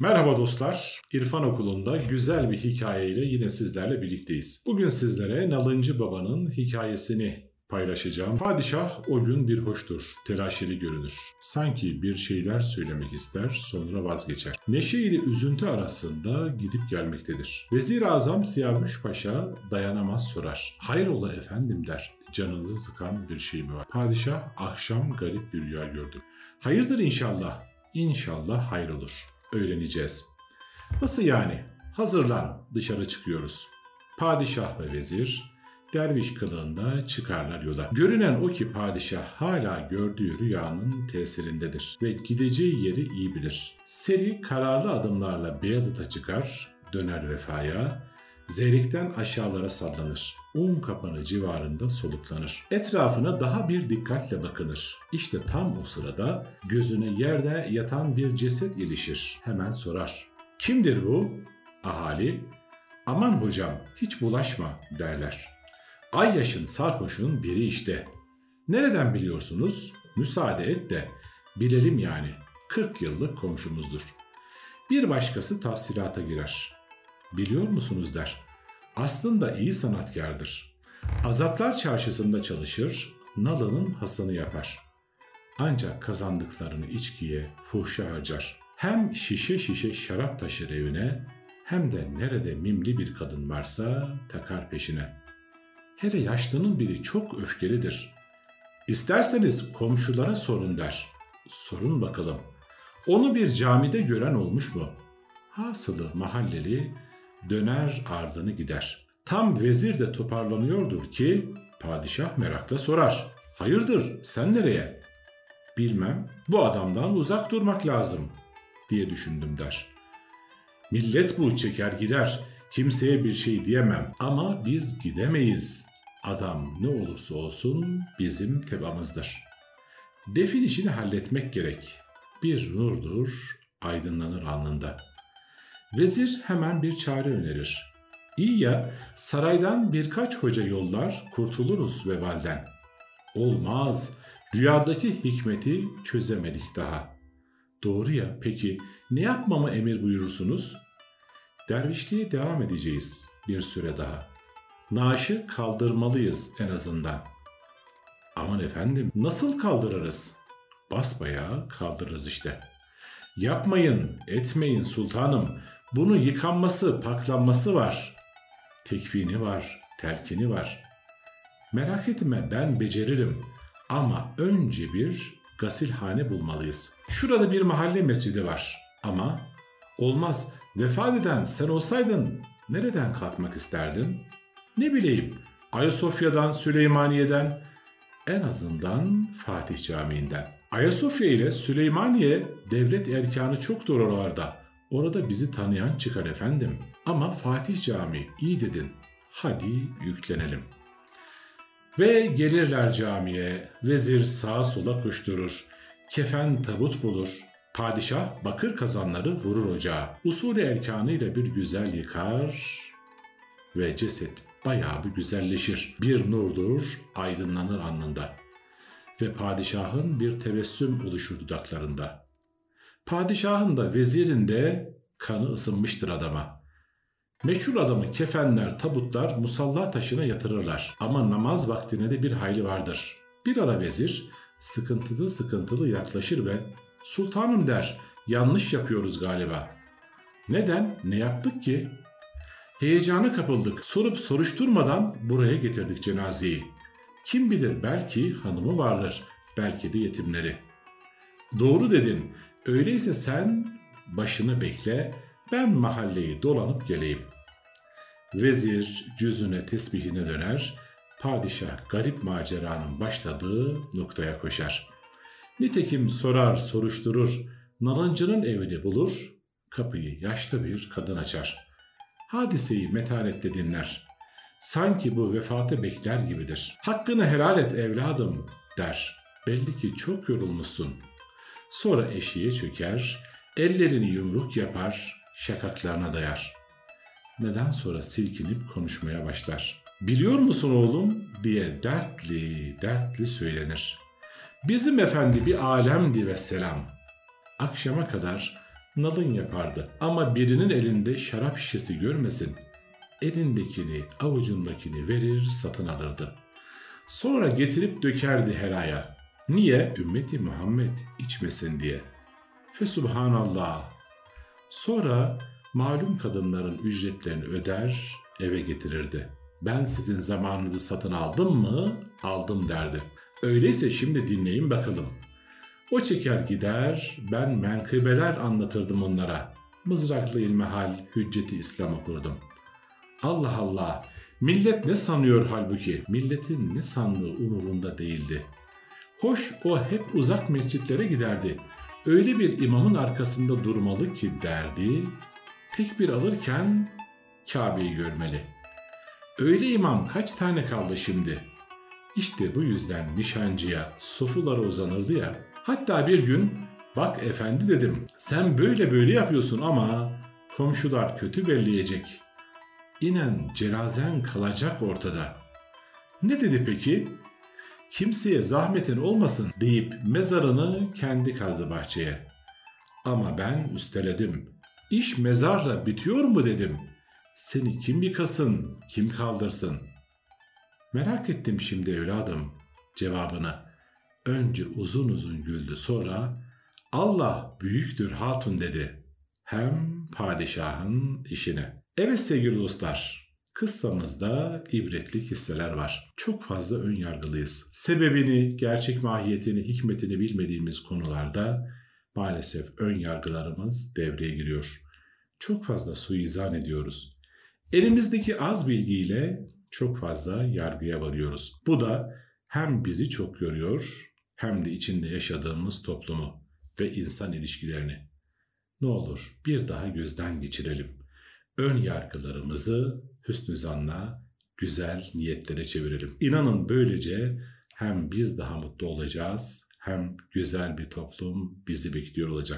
Merhaba dostlar. İrfan Okulu'nda güzel bir hikayeyle yine sizlerle birlikteyiz. Bugün sizlere Nalıncı Baba'nın hikayesini paylaşacağım. Padişah o gün bir hoştur, telaşeli görünür. Sanki bir şeyler söylemek ister, sonra vazgeçer. Neşe ile üzüntü arasında gidip gelmektedir. Vezir-i Azam Siyavuş Paşa dayanamaz sorar. Hayrola efendim der. Canınızı sıkan bir şey mi var? Padişah akşam garip bir rüya gördü. Hayırdır inşallah. İnşallah hayır olur. Öğreneceğiz. Nasıl yani? Hazırlan dışarı çıkıyoruz. Padişah ve vezir derviş kılığında çıkarlar yola. Görünen o ki padişah hala gördüğü rüyanın tesirindedir ve gideceği yeri iyi bilir. Seri kararlı adımlarla Beyazıt'a çıkar, döner vefaya, Zeyrekten aşağılara sallanır. Un kapanı civarında soluklanır. Etrafına daha bir dikkatle bakınır. İşte tam o sırada gözüne yerde yatan bir ceset ilişir. Hemen sorar. Kimdir bu? Ahali. Aman hocam hiç bulaşma derler. Ay yaşın sarhoşun biri işte. Nereden biliyorsunuz? Müsaade et de bilelim yani. 40 yıllık komşumuzdur. Bir başkası tafsilata girer. Biliyor musunuz der. Aslında iyi sanatkardır. Azaplar çarşısında çalışır, Nalı'nın hasını yapar. Ancak kazandıklarını içkiye, fuhşa harcar. Hem şişe şişe şarap taşır evine, hem de nerede mimli bir kadın varsa takar peşine. Hele yaşlının biri çok öfkelidir. İsterseniz komşulara sorun der. Sorun bakalım. Onu bir camide gören olmuş mu? Hasılı mahalleli döner ardını gider. Tam vezir de toparlanıyordur ki padişah merakla sorar. Hayırdır sen nereye? Bilmem bu adamdan uzak durmak lazım diye düşündüm der. Millet bu çeker gider. Kimseye bir şey diyemem ama biz gidemeyiz. Adam ne olursa olsun bizim tebamızdır. Defin işini halletmek gerek. Bir nurdur, aydınlanır alnında. Vezir hemen bir çare önerir. İyi ya saraydan birkaç hoca yollar kurtuluruz vebalden. Olmaz. Rüyadaki hikmeti çözemedik daha. Doğru ya peki ne yapmamı emir buyurursunuz? Dervişliğe devam edeceğiz bir süre daha. Naaşı kaldırmalıyız en azından. Aman efendim nasıl kaldırırız? Basbayağı kaldırırız işte. Yapmayın, etmeyin sultanım. Bunun yıkanması, paklanması var. Tekvini var, telkini var. Merak etme ben beceririm. Ama önce bir gasilhane bulmalıyız. Şurada bir mahalle mescidi var. Ama olmaz. Vefat eden sen olsaydın nereden kalkmak isterdin? Ne bileyim Ayasofya'dan, Süleymaniye'den, en azından Fatih Camii'nden. Ayasofya ile Süleymaniye devlet erkanı çoktur oralarda. Orada bizi tanıyan çıkar efendim. Ama Fatih Camii iyi dedin. Hadi yüklenelim. Ve gelirler camiye. Vezir sağa sola koşturur. Kefen tabut bulur. Padişah bakır kazanları vurur ocağa. Usulü erkanıyla bir güzel yıkar ve ceset bayağı bir güzelleşir. Bir nurdur, aydınlanır alnında. Ve padişahın bir tebessüm oluşur dudaklarında. Padişahın da vezirin de kanı ısınmıştır adama. Meşhur adamı kefenler, tabutlar musalla taşına yatırırlar. Ama namaz vaktine de bir hayli vardır. Bir ara vezir sıkıntılı sıkıntılı yaklaşır ve ''Sultanım'' der, ''yanlış yapıyoruz galiba.'' Neden? Ne yaptık ki? Heyecana kapıldık. Sorup soruşturmadan buraya getirdik cenazeyi. Kim bilir belki hanımı vardır. Belki de yetimleri. Doğru dedin. Öyleyse sen başını bekle. Ben mahalleyi dolanıp geleyim. Vezir cüzüne tesbihine döner. Padişah garip maceranın başladığı noktaya koşar. Nitekim sorar soruşturur. Nalıncının evini bulur. Kapıyı yaşlı bir kadın açar.'' hadiseyi metanetle dinler. Sanki bu vefatı bekler gibidir. Hakkını helal et evladım der. Belli ki çok yorulmuşsun. Sonra eşiğe çöker, ellerini yumruk yapar, şakaklarına dayar. Neden sonra silkinip konuşmaya başlar. Biliyor musun oğlum diye dertli dertli söylenir. Bizim efendi bir alemdi ve selam. Akşama kadar nalın yapardı. Ama birinin elinde şarap şişesi görmesin. Elindekini, avucundakini verir, satın alırdı. Sonra getirip dökerdi helaya. Niye? Ümmeti Muhammed içmesin diye. Fesubhanallah. Sonra malum kadınların ücretlerini öder, eve getirirdi. Ben sizin zamanınızı satın aldım mı? Aldım derdi. Öyleyse şimdi dinleyin bakalım. O çeker gider, ben menkıbeler anlatırdım onlara. Mızraklı ilmihal, hücceti İslam okurdum. Allah Allah, millet ne sanıyor halbuki? Milletin ne sandığı umurunda değildi. Hoş o hep uzak mescitlere giderdi. Öyle bir imamın arkasında durmalı ki derdi, tekbir alırken Kabe'yi görmeli. Öyle imam kaç tane kaldı şimdi? İşte bu yüzden nişancıya sofulara uzanırdı ya. Hatta bir gün bak efendi dedim sen böyle böyle yapıyorsun ama komşular kötü belleyecek. İnen cenazen kalacak ortada. Ne dedi peki? Kimseye zahmetin olmasın deyip mezarını kendi kazdı bahçeye. Ama ben üsteledim. İş mezarla bitiyor mu dedim. Seni kim yıkasın, kim kaldırsın? Merak ettim şimdi evladım cevabını. Önce uzun uzun güldü sonra Allah büyüktür hatun dedi. Hem padişahın işine. Evet sevgili dostlar, kıssamızda ibretli hisseler var. Çok fazla ön yargılıyız. Sebebini, gerçek mahiyetini, hikmetini bilmediğimiz konularda maalesef ön yargılarımız devreye giriyor. Çok fazla suizan ediyoruz. Elimizdeki az bilgiyle çok fazla yargıya varıyoruz. Bu da hem bizi çok yoruyor hem de içinde yaşadığımız toplumu ve insan ilişkilerini. Ne olur bir daha gözden geçirelim. Ön yargılarımızı hüsnü zanla, güzel niyetlere çevirelim. İnanın böylece hem biz daha mutlu olacağız hem güzel bir toplum bizi bekliyor olacak.